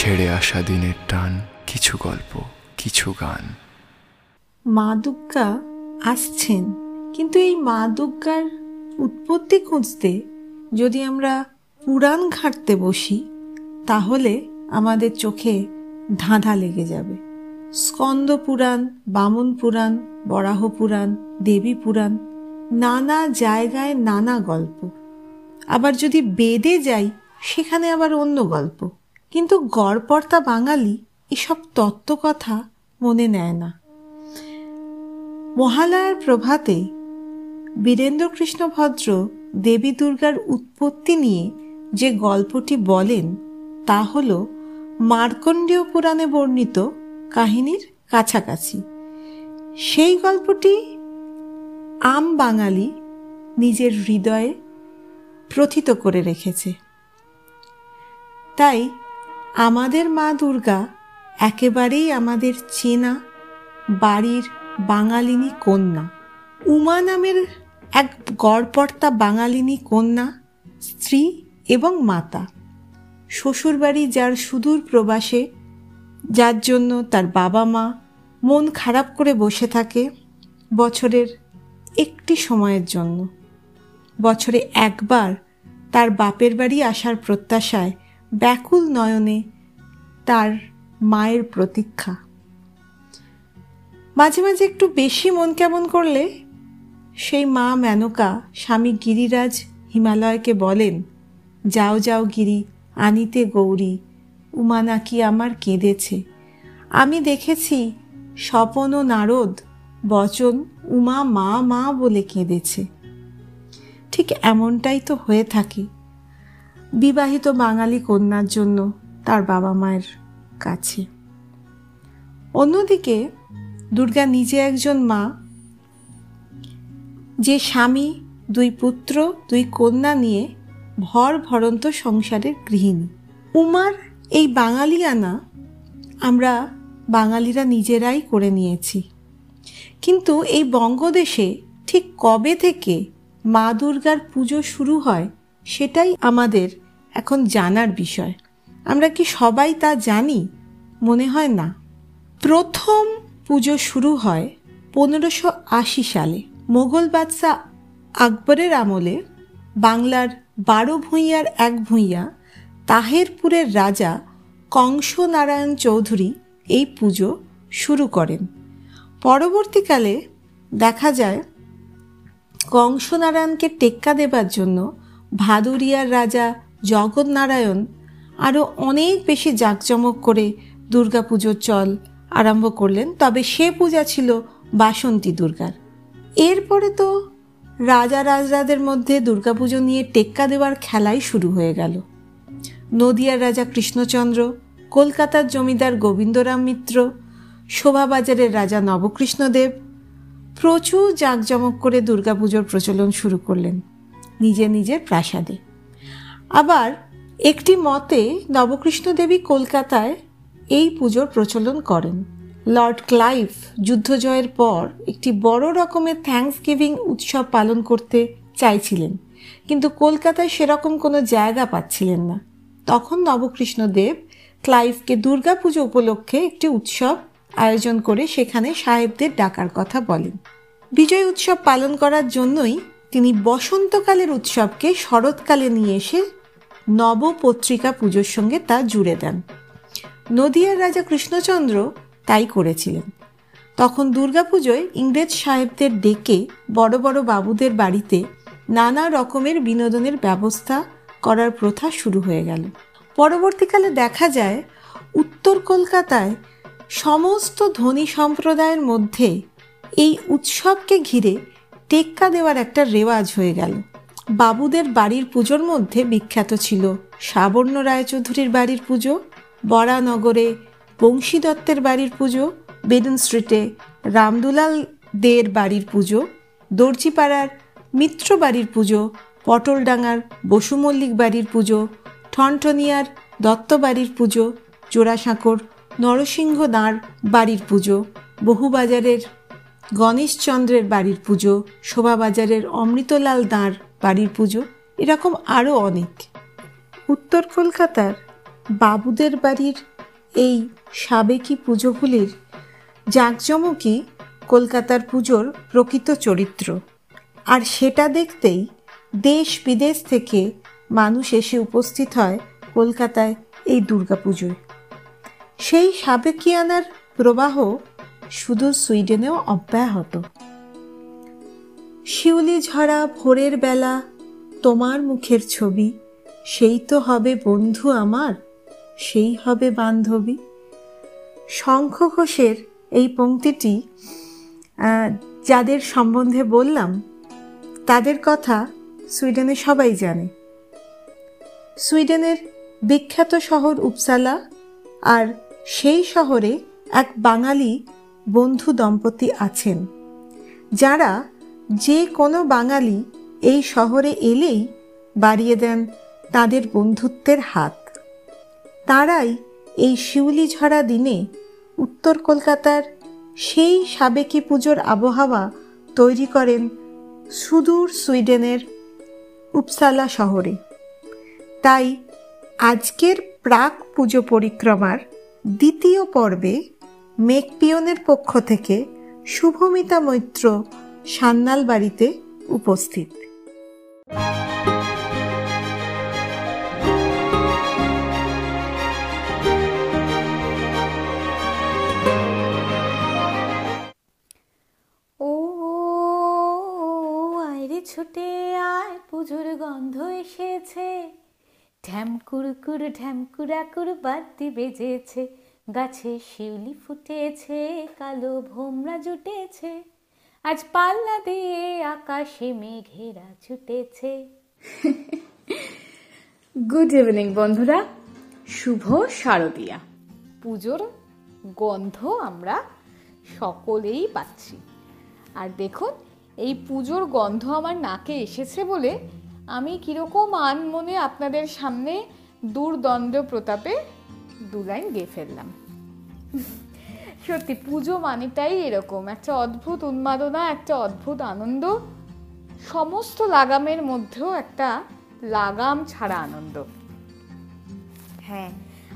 ছেড়ে আসা দিনের টান, কিছু গল্প, কিছু গান। মা দুর্গা আসছেন, কিন্তু এই মা দুর্গার উৎপত্তি খুঁজতে যদি আমরা পুরাণ ঘাঁটতে বসি, তাহলে আমাদের চোখে ধাঁধা লেগে যাবে। স্কন্দ পুরাণ, বামন পুরাণ, বরাহ পুরাণ, দেবী পুরাণ, নানা জায়গায় নানা গল্প। আবার যদি বেদে যাই, সেখানে আবার অন্য গল্প। কিন্তু গড়পর্তা বাঙালি এসব তত্ত্বকথা মনে নেয় না। মহালয়ার প্রভাতে বীরেন্দ্রকৃষ্ণ ভদ্র দেবী দুর্গার উৎপত্তি নিয়ে যে গল্পটি বলেন, তা হল মার্কণ্ডীয় পুরাণে বর্ণিত কাহিনীর কাছাকাছি। সেই গল্পটি আম বাঙালি নিজের হৃদয়ে প্রথিত করে রেখেছে। তাই আমাদের মা দুর্গা একেবারেই আমাদের চেনা বাড়ির বাঙালিনী কন্যা। উমা নামের এক গড়পর্তা বাঙালিনী কন্যা, স্ত্রী এবং মাতা। শ্বশুরবাড়ি যার সুদূর প্রবাসে, যার জন্য তার বাবা মা মন খারাপ করে বসে থাকে বছরের একটি সময়ের জন্য। বছরে একবার তার বাপের বাড়ি আসার প্রত্যাশায় ব্যাকুল নয়নে তার মায়ের প্রতীক্ষা। মাঝে মাঝে একটু বেশি মন কেমন করলে সেই মা মেনকা স্বামী গিরিরাজ হিমালয়কে বলেন, যাও যাও গিরি, আনিতে গৌরী, উমা নাকি আমার কেঁদেছে। আমি দেখেছি স্বপন ও নারদ বচন উমা মা মা বলে কেঁদেছে। ঠিক এমনটাই তো হয়ে থাকে। বিবাহিত বাঙালি কন্যার জন্য তার বাবা মায়ের কাছে। অন্যদিকে দুর্গা নিজে একজন মা। যে স্বামী, দুই পুত্র, দুই কন্যা নিয়ে ভর ভরন্ত সংসারের গৃহিণী। উমার এই বাঙালিয়ানা আমরা বাঙালিরা নিজেরাই করে নিয়েছি। কিন্তু এই বঙ্গদেশে ঠিক কবে থেকে মা দুর্গার পুজো শুরু হয়, সেটাই আমাদের এখন জানার বিষয়। আমরা কি সবাই তা জানি? মনে হয় না। প্রথম পুজো শুরু হয় পনেরোশো আশি সালে। মোগল বাদশাহ আকবরের আমলে বাংলার বারো ভূঁইয়ার এক ভূঁইয়া তাহেরপুরের রাজা কংস নারায়ণ চৌধুরী এই পুজো শুরু করেন। পরবর্তীকালে দেখা যায় কংসনারায়ণকে টেক্কা দেবার জন্য ভাদুরিয়ার রাজা জগৎনারায়ণ আরও অনেক বেশি জাঁকজমক করে দুর্গাপুজোর চল আরম্ভ করলেন, তবে সে পূজা ছিল বাসন্তী দুর্গার। এরপরে তো রাজা রাজরাদের মধ্যে দুর্গাপুজো নিয়ে টেক্কা দেওয়ার খেলাই শুরু হয়ে গেল। নদিয়ার রাজা কৃষ্ণচন্দ্র, কলকাতার জমিদার গোবিন্দরাম মিত্র, শোভাবাজারের রাজা নবকৃষ্ণদেব প্রচুর জাঁকজমক করে দুর্গাপুজোর প্রচলন শুরু করলেন নিজে নিজের প্রাসাদে। আবার একটি মতে নবকৃষ্ণ দেবী কলকাতায় এই পুজোর প্রচলন করেন। লর্ড ক্লাইভ যুদ্ধজয়ের পর একটি বড় রকমের থ্যাংকস গিভিং উৎসব পালন করতে চাইছিলেন, কিন্তু কলকাতায় সেরকম কোনো জায়গা পাচ্ছিলেন না। তখন নবকৃষ্ণ দেব ক্লাইভকে দুর্গাপুজো উপলক্ষে একটি উৎসব আয়োজন করে সেখানে সাহেবদের ডাকার কথা বলেন। বিজয় উৎসব পালন করার জন্যই তিনি বসন্তকালের উৎসবকে শরৎকালে নিয়ে এসে নবপত্রিকা পুজোর সঙ্গে তা জুড়ে দেন। নদিয়ার রাজা কৃষ্ণচন্দ্র তাই করেছিলেন। তখন দুর্গাপুজোয় ইংরেজ সাহেবদের ডেকে বড় বড় বাবুদের বাড়িতে নানা রকমের বিনোদনের ব্যবস্থা করার প্রথা শুরু হয়ে গেল। পরবর্তীকালে দেখা যায়, উত্তর কলকাতায় সমস্ত ধনী সম্প্রদায়ের মধ্যে এই উৎসবকে ঘিরে টেক্কা দেওয়ার একটা রেওয়াজ হয়ে গেল। বাবুদের বাড়ির পুজোর মধ্যে বিখ্যাত ছিল। সাবর্ণ রায়চৌধুরীর বাড়ির পুজো বরানগরে বংশী দত্তের বাড়ির পুজো, বেদুন স্ট্রিটে রামদুলাল দের বাড়ির পুজো, দর্জিপাড়ার মিত্র বাড়ির পুজো, পটলডাঙ্গার বসু মল্লিক বাড়ির পুজো, ঠনঠনিয়ার দত্ত বাড়ির পুজো, জোড়াসাঁকোর নরসিংহ দাঁড় বাড়ির পুজো, বহুবাজারের গণেশচন্দ্রের বাড়ির পুজো, শোভাবাজারের অমৃতলাল দাঁড় বাড়ির পুজো, এরকম আরও অনেক। উত্তর কলকাতার বাবুদের বাড়ির এই সাবেকি পুজোগুলির জাঁকজমকই কলকাতার পুজোর প্রকৃত চরিত্র। আর সেটা দেখতেই দেশ বিদেশ থেকে মানুষ এসে উপস্থিত হয় কলকাতায় এই দুর্গাপুজোয় সেই সাবেকিয়ানার প্রবাহ শুধু সুইডেনেও অব্যাহত। শিউলি ঝরা ভোরের বেলা তোমার মুখের ছবি। সেই তো হবে বন্ধু আমার, সেই হবে বান্ধবী। শঙ্খ ঘোষের এই পংক্তিটি যাদের সম্বন্ধে বললাম, তাদের কথা সুইডেনে সবাই জানে। সুইডেনের বিখ্যাত শহর উপসালা আর সেই শহরে এক বাঙালি বন্ধু দম্পতি আছেন, যারা যে কোনো বাঙালি এই শহরে এলেই বাড়িয়ে দেন তাদের বন্ধুত্বের হাত। তারাই এই শিউলি ঝরা দিনে উত্তর কলকাতার সেই সাবেকি পুজোর আবহাওয়া তৈরি করেন সুদূর সুইডেনের উপসালা শহরে। তাই আজকের প্রাক পুজো পরিক্রমার দ্বিতীয় পর্বে মেকপিয়নের পক্ষ থেকে শুভমিতা মৈত্র সান্নাল বাড়িতে উপস্থিত। ছুটে, আয়, পুজোর গন্ধ এসেছে। ঢ্যামকুরকুর ঢ্যামকুরাকুর বাদ্যি বেজেছে। গাছে শিউলি ফুটেছে, কালো ভোমরা জুটেছে। আজ পাল্লা দিয়ে আকাশে মেঘেরা ছুটেছে গুড ইভিনিং বন্ধুরা। শুভ শারদিয়া। পুজোর গন্ধ আমরা সকলেই পাচ্ছি। আর দেখুন এই পুজোর গন্ধ আমার নাকে এসেছে বলে আমি কীরকম আন মনে আপনাদের সামনে দুর্দণ্ড প্রতাপে দু লাইন গেয়ে ফেললাম। সত্যি, পুজো মানেটাই এরকম। একটা অদ্ভুত উন্মাদনা, একটা অদ্ভুত আনন্দ। সমস্ত লাগামের মধ্যেও একটা লাগাম ছাড়া আনন্দ। হ্যাঁ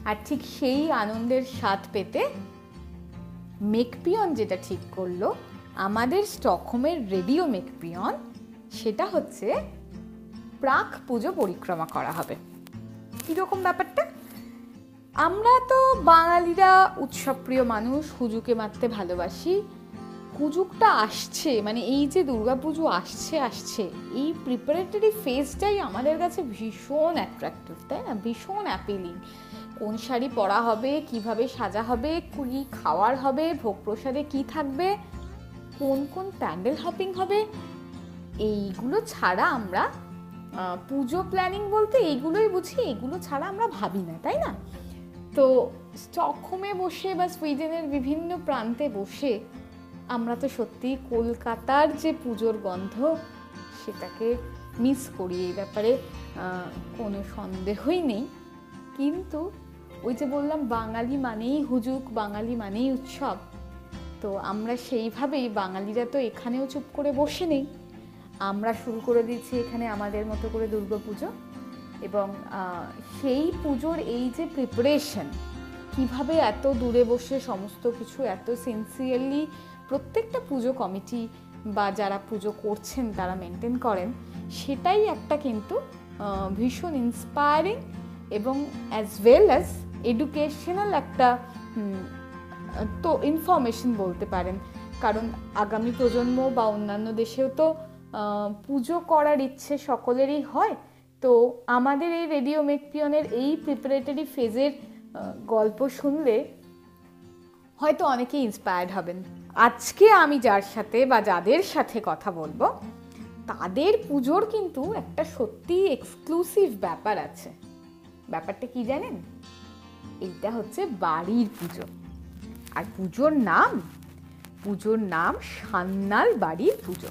আর ঠিক সেই আনন্দের স্বাদ পেতে মেকপিয়ন যেটা ঠিক করল, আমাদের স্টকহোমের রেডিও মেকপিয়ন, সেটা হচ্ছে প্রাক পুজো পরিক্রমা করা হবে। কীরকম ব্যাপারটা? আমরা তো বাঙালিরা উৎসবপ্রিয় মানুষ, হুজুকে মারতে ভালোবাসি। হুজুকটা আসছে মানে এই যে দুর্গাপুজো আসছে আসছে, এই প্রিপারেটরি ফেজটাই আমাদের কাছে ভীষণ অ্যাট্রাক্টিভ তাই না? ভীষণ অ্যাপিলিং কোন শাড়ি পরা হবে, কীভাবে সাজা হবে, কী খাওয়ার হবে, ভোগ প্রসাদে কি থাকবে, কোন কোন প্যান্ডেল হপিং হবে, এইগুলো ছাড়া আমরা পুজো প্ল্যানিং বলতে এইগুলোই বুঝি, এগুলো ছাড়া আমরা ভাবি না, তাই না? তো স্টকহোমে বসে বা সুইডেনের বিভিন্ন প্রান্তে বসে আমরা তো সত্যি কলকাতার যে পুজোর গন্ধ, সেটাকে মিস করি এই ব্যাপারে কোনো সন্দেহই নেই। কিন্তু ওই যে বললাম, বাঙালি মানেই হুজুক বাঙালি মানেই উৎসব। তো আমরা সেইভাবেই, বাঙালিরা তো এখানেও চুপ করে বসে নেই। আমরা শুরু করে দিচ্ছি এখানে আমাদের মতো করে দুর্গাপুজো এবং সেই পুজোর এই যে প্রিপারেশন কীভাবে এত দূরে বসে সমস্ত কিছু, এত সিনসিয়ারলি প্রত্যেকটা পুজো কমিটি বা যারা পুজো করছেন, তারা মেনটেন করেন, সেটাই একটা কিন্তু ভীষণ ইন্সপায়ারিং এবং অ্যাজ ওয়েল অ্যাজ এডুকেশনাল একটা তো ইনফরমেশন বলতে পারেন। কারণ আগামী প্রজন্ম বা অন্যান্য দেশেও তো পুজো করার ইচ্ছে সকলেরই হয় তো আমাদের এই রেডিও মেকপিয়নের এই প্রিপারেটরি ফেজের গল্প শুনলে হয়তো অনেকেই ইন্সপায়ার্ড হবেন। আজকে আমি যার সাথে বা যাদের সাথে কথা বলব, তাদের পুজোর কিন্তু একটা সত্যি এক্সক্লুসিভ ব্যাপার আছে। ব্যাপারটা কি জানেন? এইটা হচ্ছে বাড়ির পুজো। আর পুজোর নাম পুজোর নাম সান্নাল বাড়ির পুজো।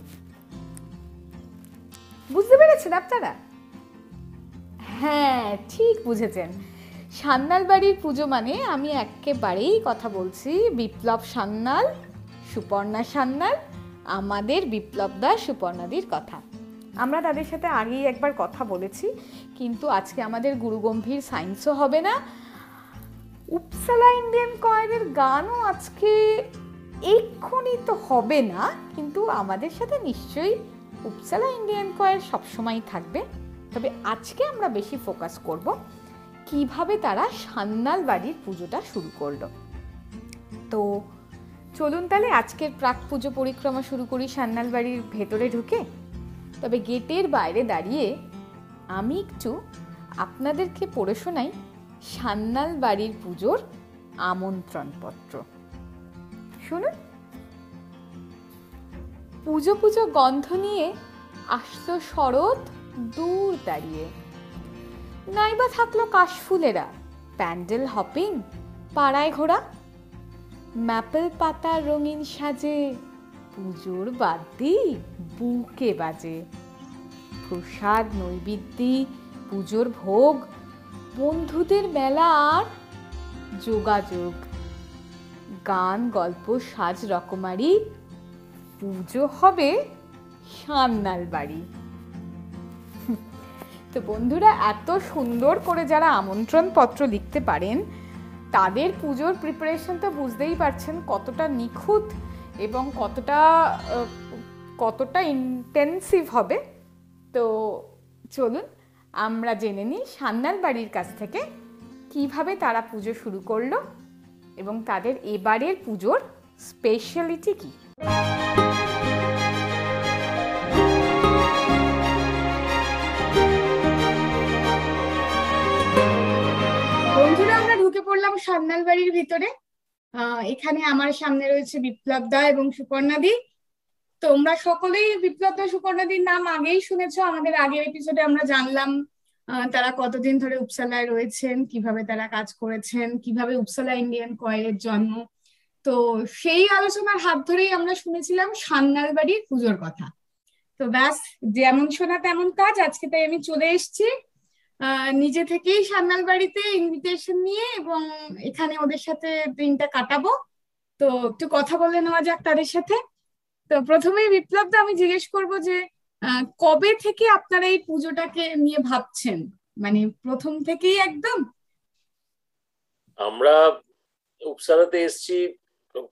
বুঝতে পেরেছেন আপনারা? হ্যাঁ ঠিক বুঝেছেন। সান্নাল বাড়ির পুজো মানে আমি একেবারেই কথা বলছি বিপ্লব সান্নাল সুপর্ণা সান্যাল, আমাদের বিপ্লব দাস সুপর্ণাদির কথা। আমরা তাদের সাথে আগেই একবার কথা বলেছি, কিন্তু আজকে আমাদের গুরুগম্ভীর সায়েন্সও হবে না। উপসালা ইন্ডিয়ান কয়েনের গানও আজকে এক্ষুনি তো হবে না, কিন্তু আমাদের সাথে নিশ্চয়ই উপসালা ইন্ডিয়ান কয়ের সবসময় থাকবে। তবে আজকে আমরা বেশি ফোকাস করব কীভাবে তারা সান্নাল বাড়ির পুজোটা শুরু করল। তো চলুন তাহলে আজকের প্রাক পুজো পরিক্রমা শুরু করি সান্নাল বাড়ির ভেতরে ঢুকে। তবে গেটের বাইরে দাঁড়িয়ে আমি একটু আপনাদেরকে পড়ে শোনাই সান্নাল বাড়ির পুজোর আমন্ত্রণপত্র। শুনুন। পুজো পুজো গন্ধ নিয়ে আসলো শরৎ দূর দাঁড়িয়ে। নাইবা থাকল কাশফুলেরা, প্যান্ডেল হপিং, পাড়ায় ঘোরা। ম্যাপেল পাতা রঙিন সাজে, পুজোর বাদ্যি বুকে বাজে। প্রসাদ, নৈবেদ্যি, পুজোর ভোগ, বন্ধুদের মেলা আর যোগাযোগ। গান, গল্প, সাজ রকমারি। পুজো হবে সান্নাল বাড়ি। তো বন্ধুরা, এত সুন্দর করে যারা আমন্ত্রণ পত্র লিখতে পারেন, তাদের পুজোর প্রিপারেশন তো বুঝতেই পারছেন কতটা নিখুঁত এবং কতটা কতটা ইন্টেন্সিভ হবে। তো চলুন, আমরা জেনে নিই সান্নাল বাড়ির কাছ থেকে কীভাবে তারা পুজো শুরু করল এবং তাদের এবারের পুজোর স্পেশালিটি কী। পড়লাম সান্নাল বাড়ির ভিতরে। এখানে আমার সামনে রয়েছে বিপ্লব দা এবং সুপর্ণা দি। তোমরা সকলেই বিপ্লব দা, সুপর্ণা দির নাম আগেই শুনেছ। আমাদের আগের এপিসোডে আমরা জানলাম তারা কতদিন ধরে উপসালায় রয়েছেন, কীভাবে তারা কাজ করেছেন, কীভাবে উপসালা ইন্ডিয়ান কয়েলের জন্ম। তো সেই আলোচনার হাত ধরেই আমরা শুনেছিলাম সান্নাল বাড়ির পুজোর কথা। তো ব্যাস, যেমন শোনা তেমন কাজ। আজকে তাই আমি চলে এসেছি। নিজে থেকেই সান্নাল বাড়িতে ইনভিটেশন নিয়ে এবং এখানে ওদের সাথে দিনটা কাটাবো। তো একটু কথা বলে নেওয়া যাক তাদের সাথে। তো প্রথমেই বিপ্লব আমি জিজ্ঞেস করব যে কবে থেকে আপনারা এই পুজোটাকে নিয়ে ভাবছেন? মানে প্রথম থেকেই একদম? আমরা উপসালাতে এসছি,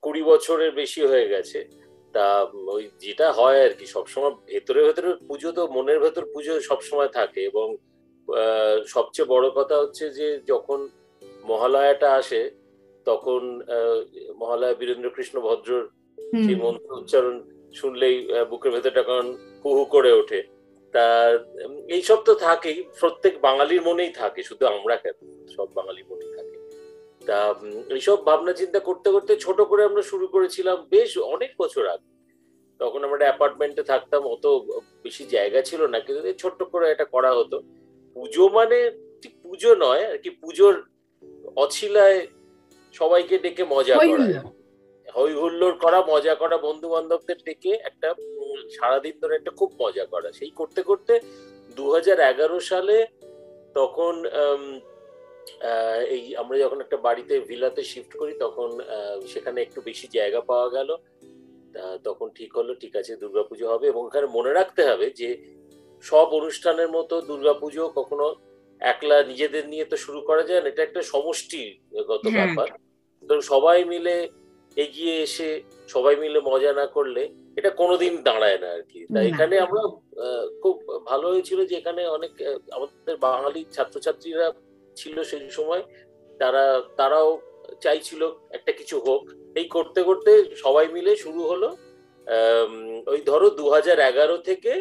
কুড়ি বছরের বেশি হয়ে গেছে। তা, ওই যেটা হয় আর কি, সবসময় ভেতরে ভেতরে পুজো তো মনের ভেতর পুজো সবসময় থাকে এবং সবচেয়ে বড় কথা হচ্ছে যে যখন মহালয়াটা আসে তখন মহালয়া বীরেন্দ্র কৃষ্ণ ভদ্রর সেই মন্ত্র উচ্চারণ শুনলেই বুকের ভেতরটা কারণ হু হু করে ওঠে। তা এইসব তো থাকেই প্রত্যেক বাঙালির মনেই থাকে শুধু আমরা কেন? সব বাঙালির মনেই থাকে। তা এইসব ভাবনা চিন্তা করতে করতে ছোট করে আমরা শুরু করেছিলাম বেশ অনেক বছর আগে। তখন আমরা অ্যাপার্টমেন্টে থাকতাম অত বেশি জায়গা ছিল না কিন্তু এই ছোট্ট করে এটা করা হতো। পুজো মানে ঠিক পুজো নয় আর কি পুজোর অছিলায় সবাইকে ডেকে মজা করা। হই হুল্লোড় করা মজা করা বন্ধু বান্ধবদের ডেকে একটা সারাদিন ধরে একটা খুব মজা করা। সেই করতে করতে দু হাজার এগারো সালে তখন উম, আহ, এই আমরা যখন একটা বাড়িতে ভিলাতে শিফট করি তখন আহ, সেখানে একটু বেশি জায়গা পাওয়া গেল। তখন ঠিক হলো ঠিক আছে দুর্গাপুজো হবে এবং এখানে মনে রাখতে হবে যে সব অনুষ্ঠানের মতো দুর্গাপুজো কখনো একলা নিজেদের নিয়ে তো শুরু করা যায় না। এটা একটা সমষ্টিগত হ্যাঁ। ব্যাপার। তো সবাই মিলে এগিয়ে এসে সবাই মিলে মজা না করলে এটা কোনোদিন দাঁড়ায় না আর কি তা না। এখানে আমরা খুব ভালো হয়েছিল যে এখানে অনেক আমাদের বাঙালি ছাত্রছাত্রীরা ছিল সেই সময়। তারা তারাও চাইছিল একটা কিছু হোক। এই করতে করতে সবাই মিলে শুরু হলো ওই ধরো দু এগারো থেকে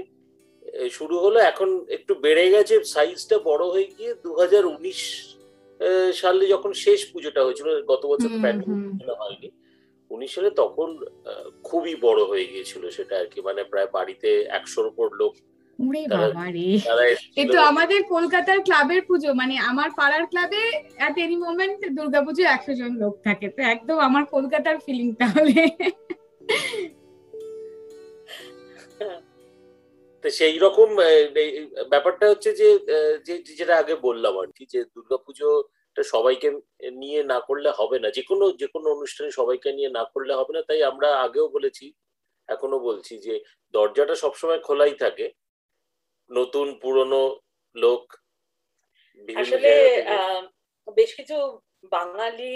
শুরু হলো। এখন একটু বেড়ে গেছে সাইজটা বড় হয়ে গিয়ে দু হাজার উনিশ সালে যখন শেষ পুজোটা হয়েছিল গত বছর প্যান্ডেল হয়নি উনিশ সালে তখন খুবই বড় হয়ে গিয়েছিল সেটা আর কি। মানে প্রায় বাড়িতে একশোর উপর লোক ওরে তারা- বাবা রে। তারা এ এসেছিল। তো আমাদের কলকাতার ক্লাবের পুজো মানে আমার পাড়ার ক্লাবে অ্যাট এনি মোমেন্ট দুর্গাপুজো একশো জন লোক থাকে। তো একদম আমার কলকাতার ফিলিং তাহলে। তো সেই রকম ব্যাপারটা হচ্ছে যে যেটা আগে বললাম আর কি যে দুর্গাপুজোটা সবাইকে নিয়ে না করলে হবে না। যে কোনো যে কোনো অনুষ্ঠানে সবাইকে নিয়ে না করলে হবে না। তাই আমরা আগেও বলেছি এখনও বলছি যে দরজাটা সবসময় খোলাই থাকে। নতুন পুরনো লোক আসলে আহ, বেশ কিছু বাঙালি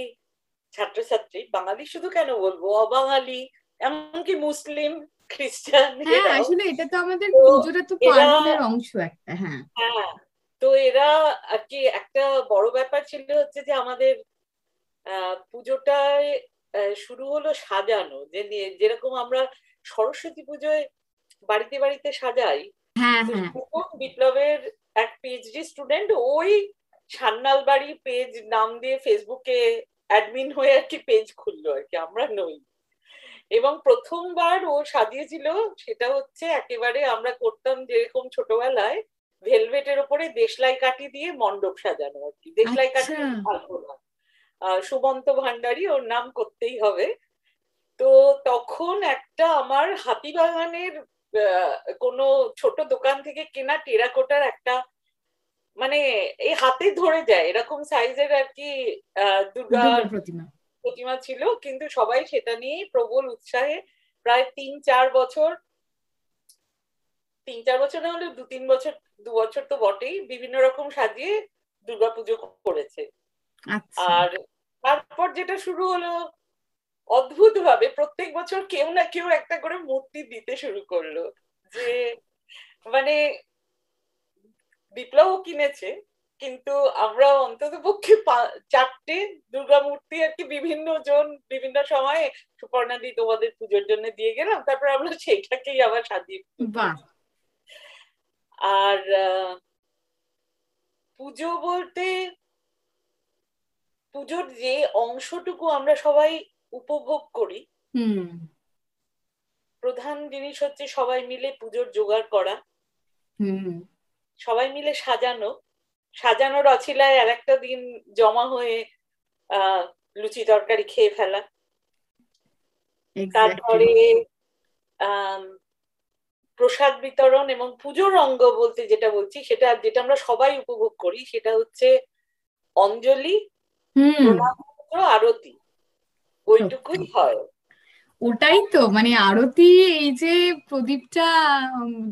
ছাত্রছাত্রী বাঙালি শুধু কেন বলব অবাঙালি এমনকি মুসলিম খ্রিস্টান হ্যাঁ আসলে এটা তো আমাদের পুজোটা তো পার্বণের অংশ একটা হ্যাঁ। হ্যাঁ তো এরা আর কি একটা বড় ব্যাপার ছিল হচ্ছে যে আমাদের পুজোটায় শুরু হলো সাজানো। যে যেরকম আমরা সরস্বতী পুজোয় বাড়িতে বাড়িতে সাজাই হ্যাঁ হ্যাঁ। বিপ্লবের এক পিএইচডি স্টুডেন্ট ওই সান্নাল বাড়ি পেজ নাম দিয়ে ফেসবুকে অ্যাডমিন হয়ে আর কি পেজ খুললো আর কি আমরা নই। এবং প্রথমবার ও সাজিয়েছিল সেটা হচ্ছে একেবারে আমরা করতাম যেরকম ছোটবেলায় ভেলভেটের ওপরে দেশলাই কাঠি দিয়ে মণ্ডপ সাজানো আর কি। দেশলাই আচ্ছা। আলপনা সুমন্ত ভান্ডারী ওর নাম করতেই হবে। তো তখন একটা আমার হাতিবাগানের আহ, কোনো ছোট দোকান থেকে কেনা টেরাকোটার একটা মানে এই হাতে ধরে যায় এরকম সাইজের আর কি দুর্গা প্রতিমা। প্রতিমা ছিল কিন্তু সবাই সেটা নিয়ে প্রবল উৎসাহে প্রায় তিন চার বছর তিন চার বছর না হলে দু তিন বছর দু বছর তো বটেই বিভিন্ন রকম সাজিয়ে দুর্গাপুজো করেছে। আচ্ছা। আর তারপর যেটা শুরু হলো অদ্ভুত ভাবে প্রত্যেক বছর কেউ না কেউ একটা করে মূর্তি দিতে শুরু করল। যে মানে বিপ্লবও কিনেছে কিন্তু আমরা অন্তত পক্ষে চারটে দুর্গা মূর্তি আর কি বিভিন্ন জন বিভিন্ন সময়ে সুপর্ণাদি তোমাদের পুজোর জন্য দিয়ে গেলাম তারপর আমরা সেইটাকেই আবার সাজিয়ে আর পুজো বলতে পুজোর যে অংশটুকু আমরা সবাই উপভোগ করি হুম। প্রধান জিনিস হচ্ছে সবাই মিলে পুজোর জোগাড় করা। হুম। সবাই মিলে সাজানো। সাজানোর অছিলায় আর একটা দিন জমা হয়ে আহ লুচি তরকারি খেয়ে ফেলা। তারপরে প্রসাদ বিতরণ এবং পুজোর অঙ্গ বলতে যেটা বলছি সেটা যেটা আমরা সবাই উপভোগ করি সেটা হচ্ছে অঞ্জলি আরতি। ওইটুকুই হয়। ওটাই তো মানে আরতি এই যে প্রদীপটা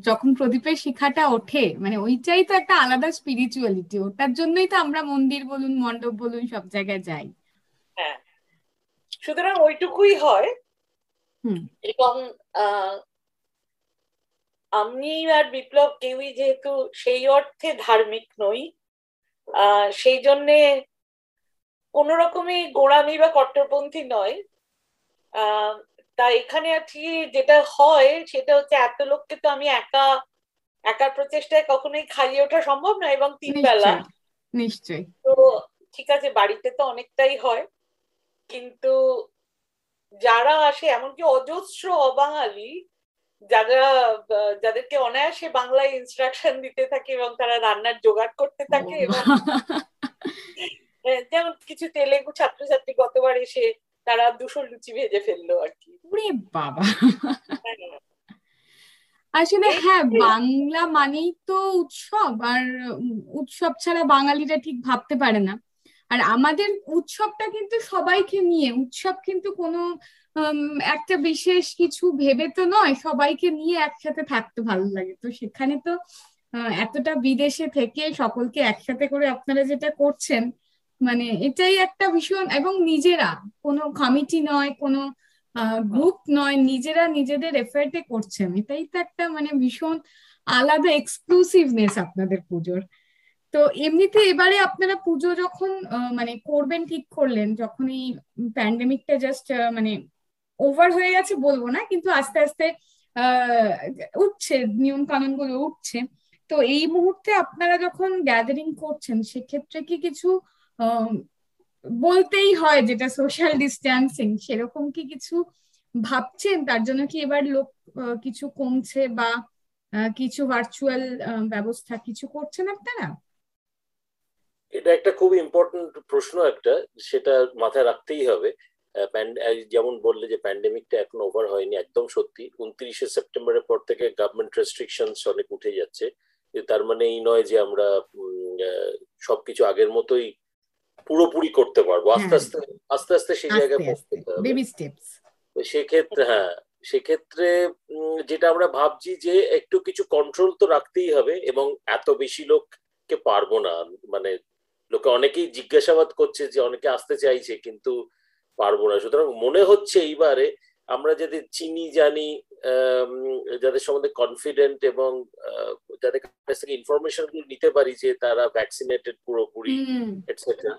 যখন প্রদীপের শিখাটা ওঠে মানে ওইটাই তো একটা আলাদা স্পিরিচুয়ালিটি ওটার জন্যই তো আমরা মন্দির বলুন মণ্ডপ বলুন সব জায়গায় যাই। হ্যাঁ সুতরাং ওইটুকুই হয়। হুম। এবং আমি আর বিপ্লব কেউই যেহেতু সেই অর্থে ধার্মিক নই আহ, সেই জন্যে কোন রকমই গোঁড়ামি বা কট্টরপন্থী নয় আহ, তা এখানে আর কি যেটা হয় সেটা হচ্ছে এত লোককে তো আমি একা একার প্রচেষ্টায় কখনোই খাইয়ে ওঠা সম্ভব নয় এবং তিন বেলা। নিশ্চয়ই তো ঠিক আছে বাড়িতে তো অনেকটাই হয়। কিন্তু যারা আসে এমনকি অজস্র অবাঙালি যারা যাদেরকে অনায়াসে বাংলায় ইনস্ট্রাকশন দিতে থাকে এবং তারা রান্নার জোগাড় করতে থাকে এবং যেমন কিছু তেলেগু ছাত্রছাত্রী গতবার এসে তারা দুশো লুচি ভেজে ফেলল আর কি। বাবা। হ্যাঁ, আসলে হ্যাঁ বাংলা মানেই তো উৎসব আর উৎসব ছাড়া বাঙালিরা ঠিক ভাবতে পারে না। আর আমাদের উৎসবটা কিন্তু সবাইকে নিয়ে উৎসব কিন্তু কোনো একটা বিশেষ কিছু ভেবে তো নয় সবাইকে নিয়ে একসাথে থাকতে ভালো লাগে। তো সেখানে তো এতটা বিদেশে থেকে সকলকে একসাথে করে আপনারা যেটা করছেন মানে এটাই একটা ভীষণ এবং নিজেরা কোনো কমিটি নয় কোনো গ্রুপ নয় নিজেরা নিজেদের এফার্টে করছেন। এটাই তো একটা মানে ভীষণ আলাদা এক্সক্লুসিভনেস আপনাদের পুজোর। তো এমনিতে এবারে আপনারা পুজো যখন মানে করবেন ঠিক করলেন যখন এই প্যান্ডেমিকটা জাস্ট মানে ওভার হয়ে গেছে বলব না কিন্তু আস্তে আস্তে উঠছে নিয়ম কানুনগুলো উঠছে। তো এই মুহূর্তে আপনারা যখন গ্যাদারিং করছেন সেক্ষেত্রে কি কিছু আহ, বলতেই হয় যেটা সোশ্যাল ডিস্ট্যান্সিং সেরকম কি কিছু ভাবছেন? তার জন্য কি এবার লোক কিছু কমছে বা কিছু ভার্চুয়াল ব্যবস্থা কিছু করছেন আপনারা? এটা একটা খুব ইম্পর্টেন্ট প্রশ্ন একটা, সেটা মাথায় রাখতেই হবে। যেমন বললে যে প্যান্ডেমিকটা এখন ওভার হয়নি, একদম সত্যি। উনত্রিশে সেপ্টেম্বরের পর থেকে গভর্নমেন্ট রেস্ট্রিকশনস অনেক উঠে যাচ্ছে। তার মানে এই নয় যে আমরা সবকিছু আগের মতোই পুরোপুরি করতে পারব। আস্তে হ্যাঁ। আস্তে আস্তে আস্তে সেই জায়গায় আস্তে আস্তে পৌঁছতে হবে। বেবি স্টেপস সেক্ষেত্রে হ্যাঁ সেক্ষেত্রে যেটা আমরা ভাবছি যে একটু কিছু কন্ট্রোল তো রাখতেই হবে এবং এত বেশি লোককে পারব না। মানে লোকে অনেকেই জিজ্ঞাসাবাদ করছে যে অনেকে আসতে চাইছে কিন্তু পারব না। সুতরাং মনে হচ্ছে এইবারে আমরা যাদের চিনি জানি যাদের সম্বন্ধে কনফিডেন্ট এবং যাদের কাছ থেকে ইনফরমেশনগুলো নিতে পারি যে তারা ভ্যাকসিনেটেড পুরোপুরি এটসেট্রা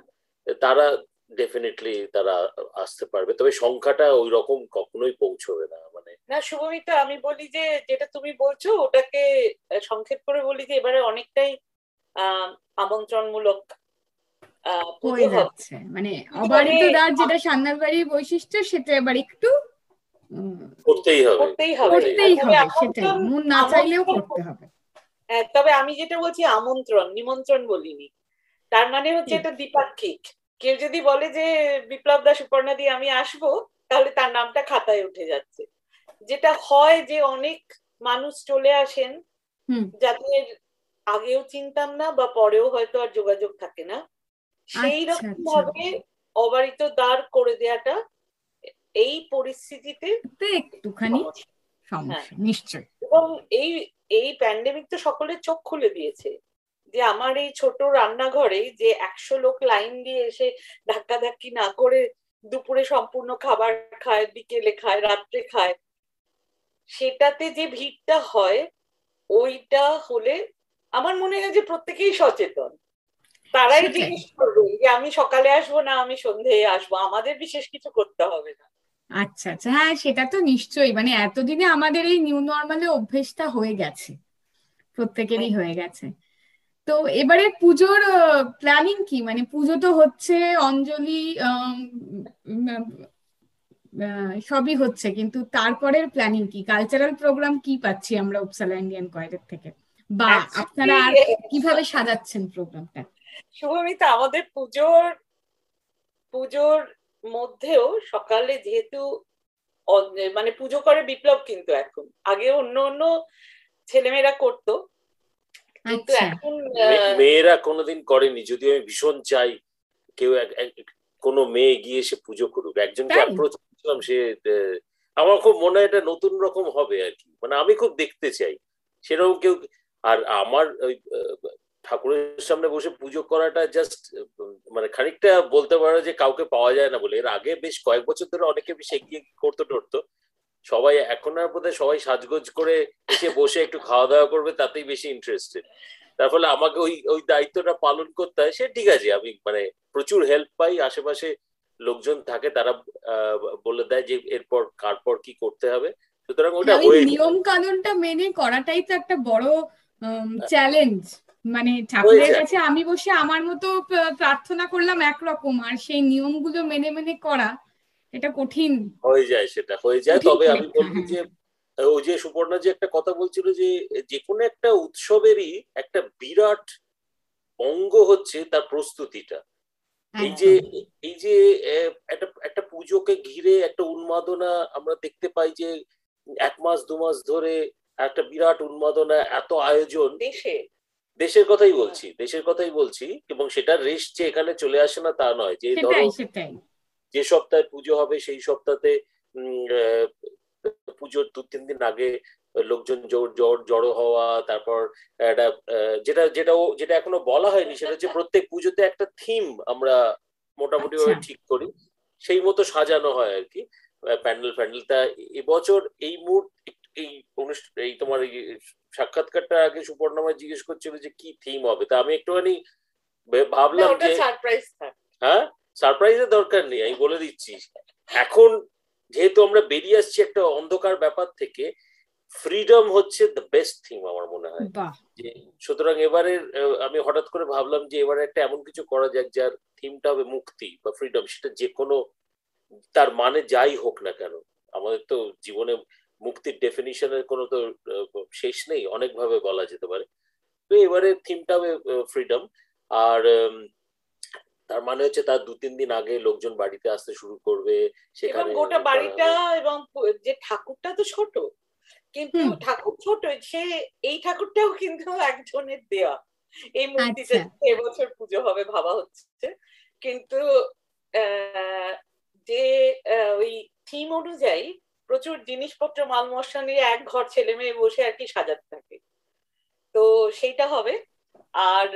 তারা ডেফিনেটলি তারা আসতে পারবে। তবে সংখ্যাটা ওই রকম কখনোই পৌঁছবে না মানে না শুভমিতা আমি বলি যে যেটা তুমি বলছো ওটাকে সংক্ষেপ করে বলি যে এবারে অনেকটাই আহ আমন্ত্রণমূলক আহ হয়ে যাচ্ছে। মানে অবারিত মানে- যেটা সান্নাল বাড়ির বৈশিষ্ট্য সেটা এবার একটু করতেই হবে। করতেই হবে। করতেই হবে সেটাই। মন না চাইলেও করতে হবে। হ্যাঁ, তবে আমি যেটা বলছি আমন্ত্রণ নিমন্ত্রণ বলিনি। তার মানে হচ্ছে এটা দ্বিপাক্ষিক। কেউ যদি বলে যে বিপ্লব দাস সুপর্ণা দিয়ে আমি আসব তাহলে তার নামটা খাতায় উঠে যাচ্ছে। যেটা হয় যে অনেক মানুষ চলে আসেন যাদের আগেও চিনতাম না বা পরেও হয়তো আর যোগাযোগ থাকে না। সেই আচ্ছা, রকম আচ্ছা। ভাবে অবারিত দ্বার করে দেওয়াটা এই পরিস্থিতিতে একটুখানি সমস্যা। সমস্যা নিশ্চয়ই। এবং এই এই প্যান্ডেমিক তো সকলের চোখ খুলে দিয়েছে। যে আমার এই ছোট রান্নাঘরে যে একশো লোক লাইন দিয়ে এসে ধাক্কাধাক্কি না করে দুপুরে সম্পূর্ণ খাবার খায় বিকেলে খায় রাত্রে খায় সেটাতে যে ভিড়টা হয় ওইটা হলে আমার মনে হয় যে প্রত্যেকেই সচেতন। তারাই জিজ্ঞেস করবে যে আমি সকালে আসব না আমি সন্ধ্যেয় আসব? আমাদের বিশেষ কিছু করতে হবে না। আচ্ছা আচ্ছা। হ্যাঁ সেটা তো নিশ্চয়ই। মানে এতদিনে আমাদের এই নিউ নর্মালে অভ্যেসটা হয়ে গেছে। প্রত্যেকেরই হয়ে গেছে। তো এবারে পুজোর প্ল্যানিং কি? মানে পুজো তো হচ্ছে অঞ্জলি সবই হচ্ছে। কিন্তু তারপরের প্ল্যানিং কি? কালচারাল প্রোগ্রাম কি পাচ্ছি আমরা উপসালা ইন্ডিয়ান কোয়ারের থেকে? বা আপনারা আর কীভাবে সাজাচ্ছেন প্রোগ্রামটা শুভমিতা আমাদের পুজোর পুজোর মধ্যেও সকালে যেহেতু মানে পুজো করে বিপ্লব কিন্তু এখন। আগে অন্য অন্য ছেলেমেয়েরা করতো কিন্তু আচ্ছা। এখন মেয়েরা কোনোদিন করেনি। যদিও আমি ভীষণ চাই কেউ কোনো মেয়ে গিয়ে সে পুজো করুক। একজনকে অ্যাপ্রোচ করছিলাম সে আমার খুব মনে হয় এটা নতুন রকম হবে আর কি। মানে আমি খুব দেখতে চাই। সেরকম কেউ আর আমার ওই ঠাকুরের সামনে বসে পুজো করাটা জাস্ট মানে খানিকটা বলতে পারো যে কাউকে পাওয়া যায় না বলে। এর আগে বেশ কয়েক বছর ধরে অনেকে বেশ এগিয়ে করতো টরতো সবাই এখন আর বোধহয় সবাই সাজগোজ করে এসে বসে একটু খাওয়া দাওয়া করবে তাতেই বেশি ইন্টারেস্টেড তার ফলে আমাকে ওই ওই দায়িত্বটা পালন করতে হয় সে ঠিক আছে আমি মানে প্রচুর হেল্প পাই আশেপাশে লোকজন থাকে তারা বলে দেয় যে এরপর কারপর কি করতে হবে। সুতরাং ওটা ওই নিয়ম কানুনটা মেনে করাটাই তো একটা বড় চ্যালেঞ্জ মানে ঠাকুরের কাছে আমি বসে আমার মতো প্রার্থনা করলাম একরকম আর সেই নিয়মগুলো মেনে মেনে করা এটা কঠিন। হয়ে যায় সেটা হয়ে যায়। কঠিন তবে আমি বলব হ্যাঁ। যে ওই যে সুপর্ণা যে একটা কথা বলছিল যে যে কোনো একটা উৎসবেরই একটা বিরাট অঙ্গ হচ্ছে তার প্রস্তুতিটা। এই যে এই যে একটা একটা পুজোকে ঘিরে একটা উন্মাদনা আমরা দেখতে পাই যে এক মাস দু মাস ধরে একটা বিরাট উন্মাদনা এত আয়োজন। দেশে। দেশের কথাই বলছি দেশের কথাই বলছি এবং সেটার রেশ যে এখানে চলে আসে না তা নয়। যে ধরো সেটাই সেটাই। যে সপ্তাহে পুজো হবে সেই সপ্তাহে পুজোর দু তিন দিন আগে লোকজন জোর জোর জড়ো হওয়া তারপর একটা যেটা যেটা ও- যেটা এখনও বলা হয়নি সেটা হচ্ছে প্রত্যেক পুজোতে একটা থিম আমরা মোটামুটি ভাবে আচ্ছা। ঠিক করি। সেই মতো সাজানো হয় আর কি। প্যান্ডেল ফ্যান্ডেলটা এবছর এই মুহূর্ত এই অনুষ্ঠান এই তোমার এই সাক্ষাৎকারটা আগে সুপর্ণাময় জিজ্ঞেস করছিল যে কি থিম হবে? তা আমি একটুখানি ভাবলাম যে সারপ্রাইজ হ্যাঁ? সারপ্রাইজের দরকার নেই আমি বলে দিচ্ছি। এখন যেহেতু আমরা বেরিয়ে আসছি একটা অন্ধকার ব্যাপার থেকে ফ্রিডম হচ্ছে দ্য বেস্ট থিম আমার মনে হয়। যে সুতরাং এবারে আমি হঠাৎ করে ভাবলাম যে এবারে একটা এমন কিছু করা যাক যার থিমটা হবে মুক্তি বা ফ্রিডম সেটা যে কোনো তার মানে যাই হোক না কেন। আমাদের তো জীবনে মুক্তির ডেফিনিশনের কোনো তো শেষ নেই অনেকভাবে বলা যেতে পারে। তো এবারে থিমটা হবে ফ্রিডম আর তার মানে হচ্ছে তার দু তিন দিন আগে লোকজন বাড়িতে আসতে শুরু করবে সেখানে গোটা বাড়িটা এবং যে ঠাকুরটা তো ছোট কিন্তু ঠাকুর ছোট সে এই ঠাকুরটাও কিন্তু একজনের দেওয়া এই মূর্তিটা আচ্ছা। এবছর পুজো হবে ভাবা হচ্ছে। কিন্তু আহ, যে আহ, ওই থিম অনুযায়ী প্রচুর জিনিসপত্র মাল মশলা নিয়ে এক ঘর ছেলে মেয়ে বসে আর কি সাজাতে থাকে। তো সেইটা হবে। আর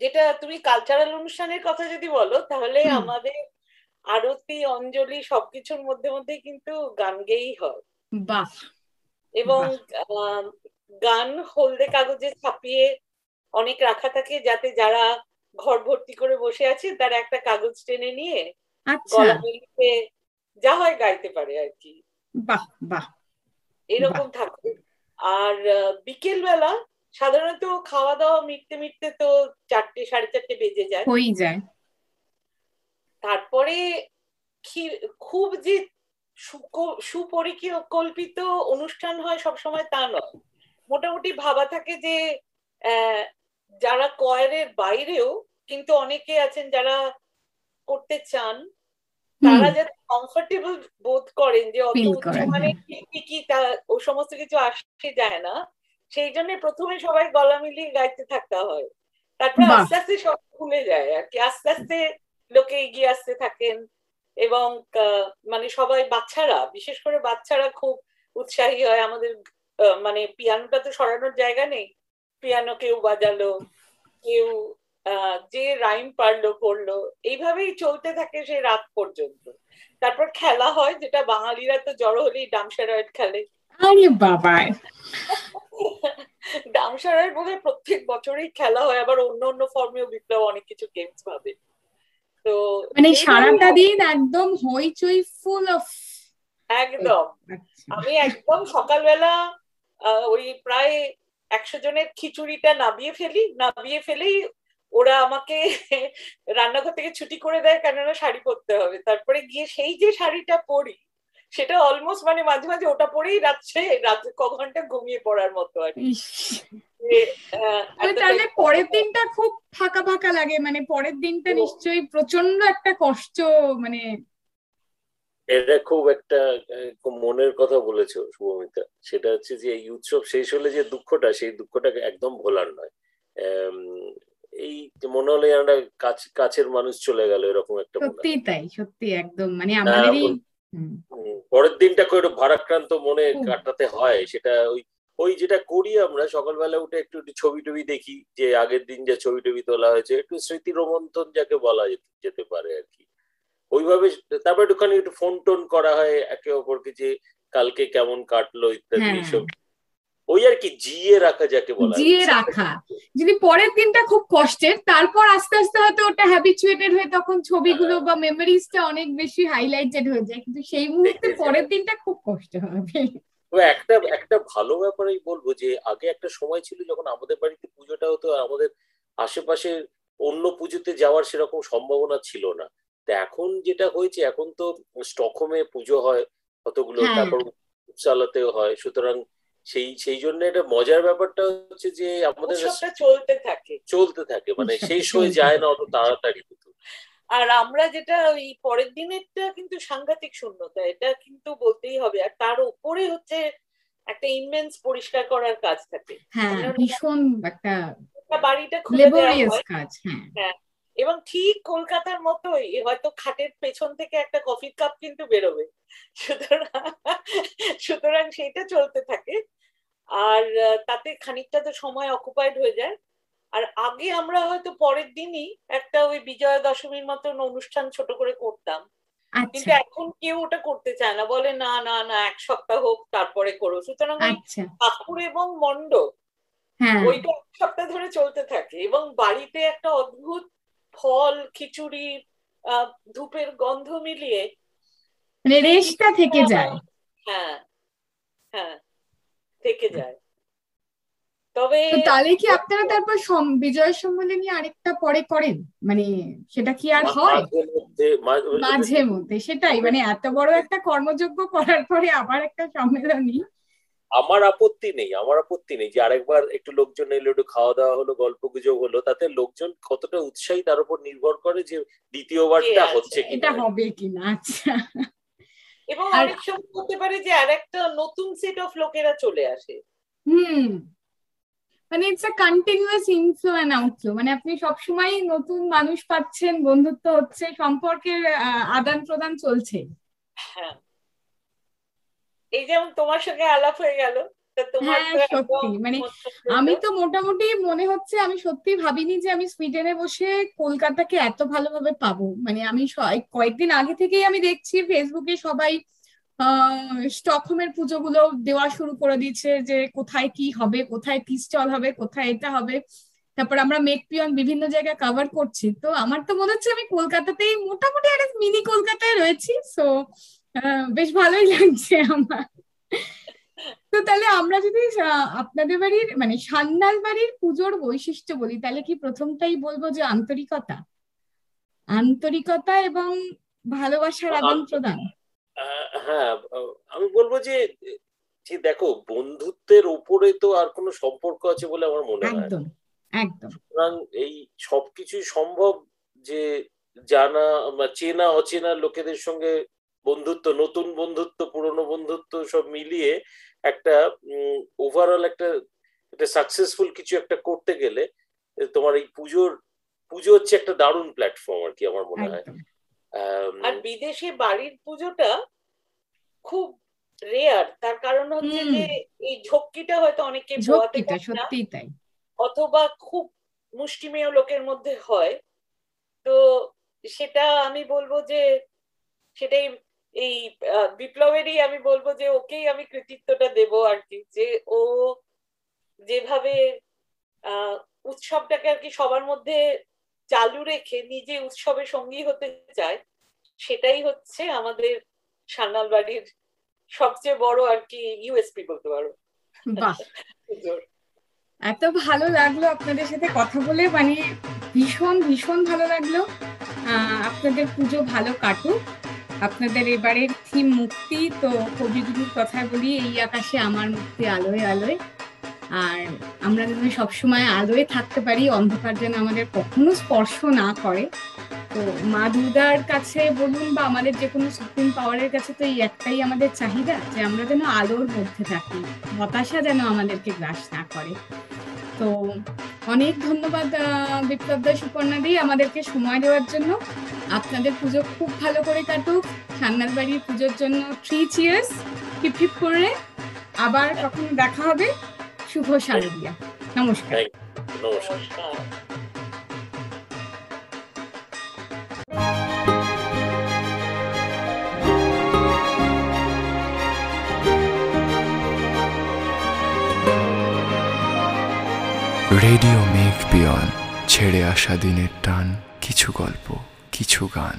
যেটা তুমি কালচারাল অনুষ্ঠানের কথা যদি বলো তাহলে আমাদের আরতি অঞ্জলি সবকিছুর মধ্যে মধ্যে কিন্তু গান গেয়েই হয়। বাহ। এবং গান হলদে কাগজে ছাপিয়ে অনেক রাখা থাকে যাতে যারা ঘর ভর্তি করে বসে আছে তারা একটা কাগজ টেনে নিয়ে আচ্ছা। গলা মিলিয়ে যা হয় গাইতে পারে আর কি। বাহ বাহ। এরকম থাকে। আর বিকেল বেলা সাধারণত খাওয়া দাওয়া মিটতে মিটতে তো চারটে সাড়ে চারটে বেজে যায়। হয়েই যায়। তারপরে খুব যে সুপরিকল্পিত অনুষ্ঠান হয় সবসময় তা নয়। মোটামুটি ভাবা থাকে যে যারা কয়ারের বাইরেও কিন্তু অনেকে আছেন যারা করতে চান তারা যাতে কমফোর্টেবল বোধ করেন যে অত মানে হ্যাঁ। কি কি তা ও সমস্ত কিছু আসতে যায় না। সেই জন্য প্রথমে সবাই গলা মিলিয়ে গাইতে থাকতে হয়। তারপরে আস্তে আস্তে সব খুলে যায় আর কি। আস্তে আস্তে লোকে এগিয়ে আসতে থাকেন এবং মানে সবাই বাচ্চারা বিশেষ করে বাচ্চারা খুব উৎসাহী হয়। আমাদের মানে পিয়ানোটা তো সরানোর জায়গা নেই। পিয়ানো কেউ বাজালো কেউ যে রাইম পারল করল এইভাবেই চলতে থাকে সেই রাত পর্যন্ত। তারপর খেলা হয় যেটা বাঙালিরা তো জড়ো হলেই ডামসারয়েড খেলে। আরে বাবা ডামসারয়েড বোধহয় প্রত্যেক বছরই খেলা হয় আবার অন্য অন্য ফর্মেও বিপ্লব অনেক কিছু গেমস ভাবে তো মানে সারাটা দিন একদম হইচই ফুল অফ একদম। আমি একদম সকালবেলা ওই প্রায় একশো জনের খিচুড়িটা নাবিয়ে ফেলি নাবিয়ে ফেলেই ওরা আমাকে রান্নাঘর থেকে ছুটি করে দেয় কেননা শাড়ি পরতে হবে। তারপরে গিয়ে সেই যে শাড়িটা পরি সেটা অলমোস্ট মানে মাঝে মাঝে ওটা পরেই রাত্রে রাত্রে ক ঘণ্টা ঘুমিয়ে পড়ার মতো আর তাহলে পরের দিনটা খুব ফাঁকা ফাঁকা লাগে মানে পরের দিনটা নিশ্চয়ই প্রচণ্ড একটা কষ্ট মানে এটা খুব একটা খুব মনের কথা বলেছ শুভমিতা সেটা হচ্ছে যে এই উৎসব শেষ হলে যে দুঃখটা সেই দুঃখটাকে একদম ভোলার নয়। এই যে মনে হলে কাছ- কাছের মানুষ চলে গেল এরকম একটা সত্যি তাই সত্যি একদম। মানে আমাদেরই বল- হুম, হুম, পরের দিনটা একটু ভারাক্রান্ত মনে কাটাতে হয় সেটা ওই ওই যেটা করি আমরা সকালবেলা উঠে একটু একটু ছবি টবি দেখি যে আগের দিন যে ছবি টবি তোলা হয়েছে একটু স্মৃতি রোমন্থন যাকে বলা যেতে- যেতে পারে আর কি। ওইভাবে তারপর একটুখানি একটু ফোন টোন করা হয় একে অপরকে যে কালকে কেমন কাটলো ইত্যাদি হ্যাঁ। এইসব। ওই আর কি জিয়ে রাখা যাকে বলা। জিয়ে রাখা। যদি পরের দিনটা খুব কষ্টের তারপর আস্তে আস্তে হয়তো ওটা হ্যাবিচুয়েটেড হয়ে তখন ছবিগুলো বা মেমোরিজটা অনেক বেশি হাইলাইটেড হয়ে যায়। কিন্তু সেই মুহূর্তে পরের দিনটা খুব কষ্ট হবে। তবে একটা একটা ভালো ব্যাপারই বলব যে আগে একটা সময় ছিল যখন আমাদের বাড়িতে পুজোটা হতো আর আমাদের আশেপাশে অন্য পুজোতে যাওয়ার সেরকম সম্ভাবনা ছিল না। তো এখন যেটা হয়েছে এখন তো স্টকহোমে পুজো হয় কতগুলো হ্যাঁ। তারপর উপসালাতেও হয়। সুতরাং সেই সেই জন্য এটা মজার ব্যাপারটা হচ্ছে যে আমাদের চলতে থাকে। চলতে থাকে মানে শেষ হয়ে যায় না অত তাড়াতাড়ি কিন্তু আর আমরা যেটা ওই পরের দিনেরটা কিন্তু সাংঘাতিক শূন্যতা এটা কিন্তু বলতেই হবে। আর তার উপরে হচ্ছে একটা ইনমেন্স পরিষ্কার করার কাজ থাকে। হ্যাঁ ভীষণ একটা বাড়িটা খুলে দেওয়া কাজ হ্যাঁ। এবং ঠিক কলকাতার মতোই হয়তো খাটের পেছন থেকে একটা কফির কাপ কিন্তু বেরোবে। সুতরাং সুতরাং সেইটা চলতে থাকে। আর তাতে খানিকটা তো সময় অকুপাইড হয়ে যায়। আর আগে আমরা হয়তো পরের দিনই একটা ওই বিজয়া দশমীর মতন অনুষ্ঠান ছোট করে করতাম। কিন্তু আচ্ছা এখন কেউ ওটা করতে চায় না। বলে না না না এক সপ্তাহ হোক তারপরে করো। সুতরাং আচ্ছা। ঠাকুর এবং মণ্ডপ হ্যাঁ। ওইটা এক সপ্তাহ ধরে চলতে থাকে এবং বাড়িতে একটা অদ্ভুত ফল খিচুড়ি ধূপের গন্ধ মিলিয়ে মানে রেশটা থেকে যায়। হ্যাঁ হ্যাঁ থেকে যায়। তবে তাহলে কি আপনারা তারপর বিজয় সম্মেলনী আরেকটা পরে করেন? মানে সেটা কি আর হয়? মাঝে মধ্যে সেটাই। মানে এত বড় একটা কর্মযজ্ঞ করার পরে আবার একটা সম্মেলনী আমার আপত্তি নেই আমার আপত্তি নেই যে আরেকবার একটু লোকজন এলো একটু খাওয়া দাওয়া হলো গল্প গুজব হলো তাতে লোকজন কতটা উৎসাহী তার উপর নির্ভর করে যে দ্বিতীয়বারটা? হচ্ছে এটা হবে কিনা আচ্ছা। এবং অনেক সময় হতে পারে যে আর একটা নতুন সেট অফ লোকেরা চলে আসে। হুম। মানে it's a continuous inflow and outflow মানে আপনি সবসময় নতুন মানুষ পাচ্ছেন বন্ধুত্ব হচ্ছে সম্পর্কের আদান প্রদান চলছে। হ্যাঁ। এই যেমন তোমার সঙ্গে আলাপ হয়ে গেল। হ্যাঁ, সত্যি, মানে আমি তো মোটামুটি মনে হচ্ছে আমি সত্যি ভাবিনি যে আমি সুইডেনে বসে কলকাতাকে এত ভালোভাবে পাবো। মানে আমি কয়েকদিন আগে থেকেই আমি দেখছি ফেসবুকে সবাই আহ স্টকহোমের পুজোগুলো দেওয়া শুরু করে দিয়েছে যে কোথায় কি হবে কোথায় কি স্টল হবে কোথায় এটা হবে। তারপর আমরা মেক পিয়ন বিভিন্ন জায়গায় কভার করছি। তো আমার তো মনে হচ্ছে আমি কলকাতাতেই মোটামুটি একটা মিনি কলকাতায় রয়েছি। সো বেশ ভালোই লাগছে আমার। তো তাহলে আমরা যদি আপনাদের বাড়ির মানে সান্যাল বাড়ির পুজোর বৈশিষ্ট্য বলি তাহলে কি প্রথমটাই বলব যে আন্তরিকতা? আন্তরিকতা এবং ভালোবাসার আদান প্রদান। হ্যাঁ আমি বলব যে যে দেখো বন্ধুত্বের উপরে তো আর কোনো সম্পর্ক আছে বলে আমার মনে হয় একদম একদম। সুতরাং এই সবকিছুই সম্ভব যে জানা বা চেনা অচেনা লোকেদের সঙ্গে বন্ধুত্ব নতুন বন্ধুত্ব পুরনো বন্ধুত্ব সব মিলিয়ে একটা ওভারঅল একটা একটা সাকসেসফুল কিছু একটা করতে গেলে তোমার এই পুজোর পুজো হচ্ছে একটা দারুণ প্ল্যাটফর্ম আর কি আমার মনে হয়। আর বিদেশে বাড়ির পুজোটা খুব রেয়ার তার কারণ হচ্ছে যে এই ঝক্কিটা হয়তো অনেকে পোয়াতে ঝক্কিটা পারে তাই। অথবা খুব মুষ্টিমেয় লোকের মধ্যে হয়। তো সেটা আমি বলব যে সেটাই এই বিপ্লবেরই আমি বলব যে ওকেই আমি কৃতিত্বটা দেব আর কি যে ও যেভাবে আহ উৎসবটাকে আর কি সবার মধ্যে চালু রেখে নিজে উৎসবে সঙ্গী হতে চায় সেটাই হচ্ছে আমাদের সান্নাল বাড়ির সবচেয়ে বড় আর কি ইউএসপি বলতে পারো। বাহ। এত ভালো লাগল আপনাদের সাথে কথা বলে মানে ভীষণ ভীষণ ভালো লাগল। আহ, আপনাদের পুজো ভালো কাটুক। আপনাদের এবারের থিম মুক্তি, তো কবিগুরুর কথা বলি, এই আকাশে আমার মুক্তি আলোয় আলোয়। আর আমরা যেন সবসময় আলোয় থাকতে পারি, অন্ধকার যেন আমাদের কখনো স্পর্শ না করে। তো মা দুর্গার কাছে বলুন বা আমাদের যে কোনো সুপ্রিম পাওয়ারের কাছে, তো এই একটাই আমাদের চাহিদা, যে আমরা যেন আলোর মধ্যে থাকি, হতাশা যেন আমাদেরকে গ্রাস না করে। তো অনেক ধন্যবাদ বিপ্লব দা সুপর্ণা আমাদেরকে সময় দেওয়ার জন্য। আপনাদের পুজো খুব ভালো করে কাটুক। সান্নাল বাড়ির পুজোর জন্য থ্রি চিয়ার্স হিপ করে। আবার কখনো দেখা হবে। শুভ শারদিয়া। নমস্কার। নমস্কার নমস্কার। রেডিও মেঘ পিয়ন ছেড়ে আসা দিনের টান কিছু গল্প। কিছু গান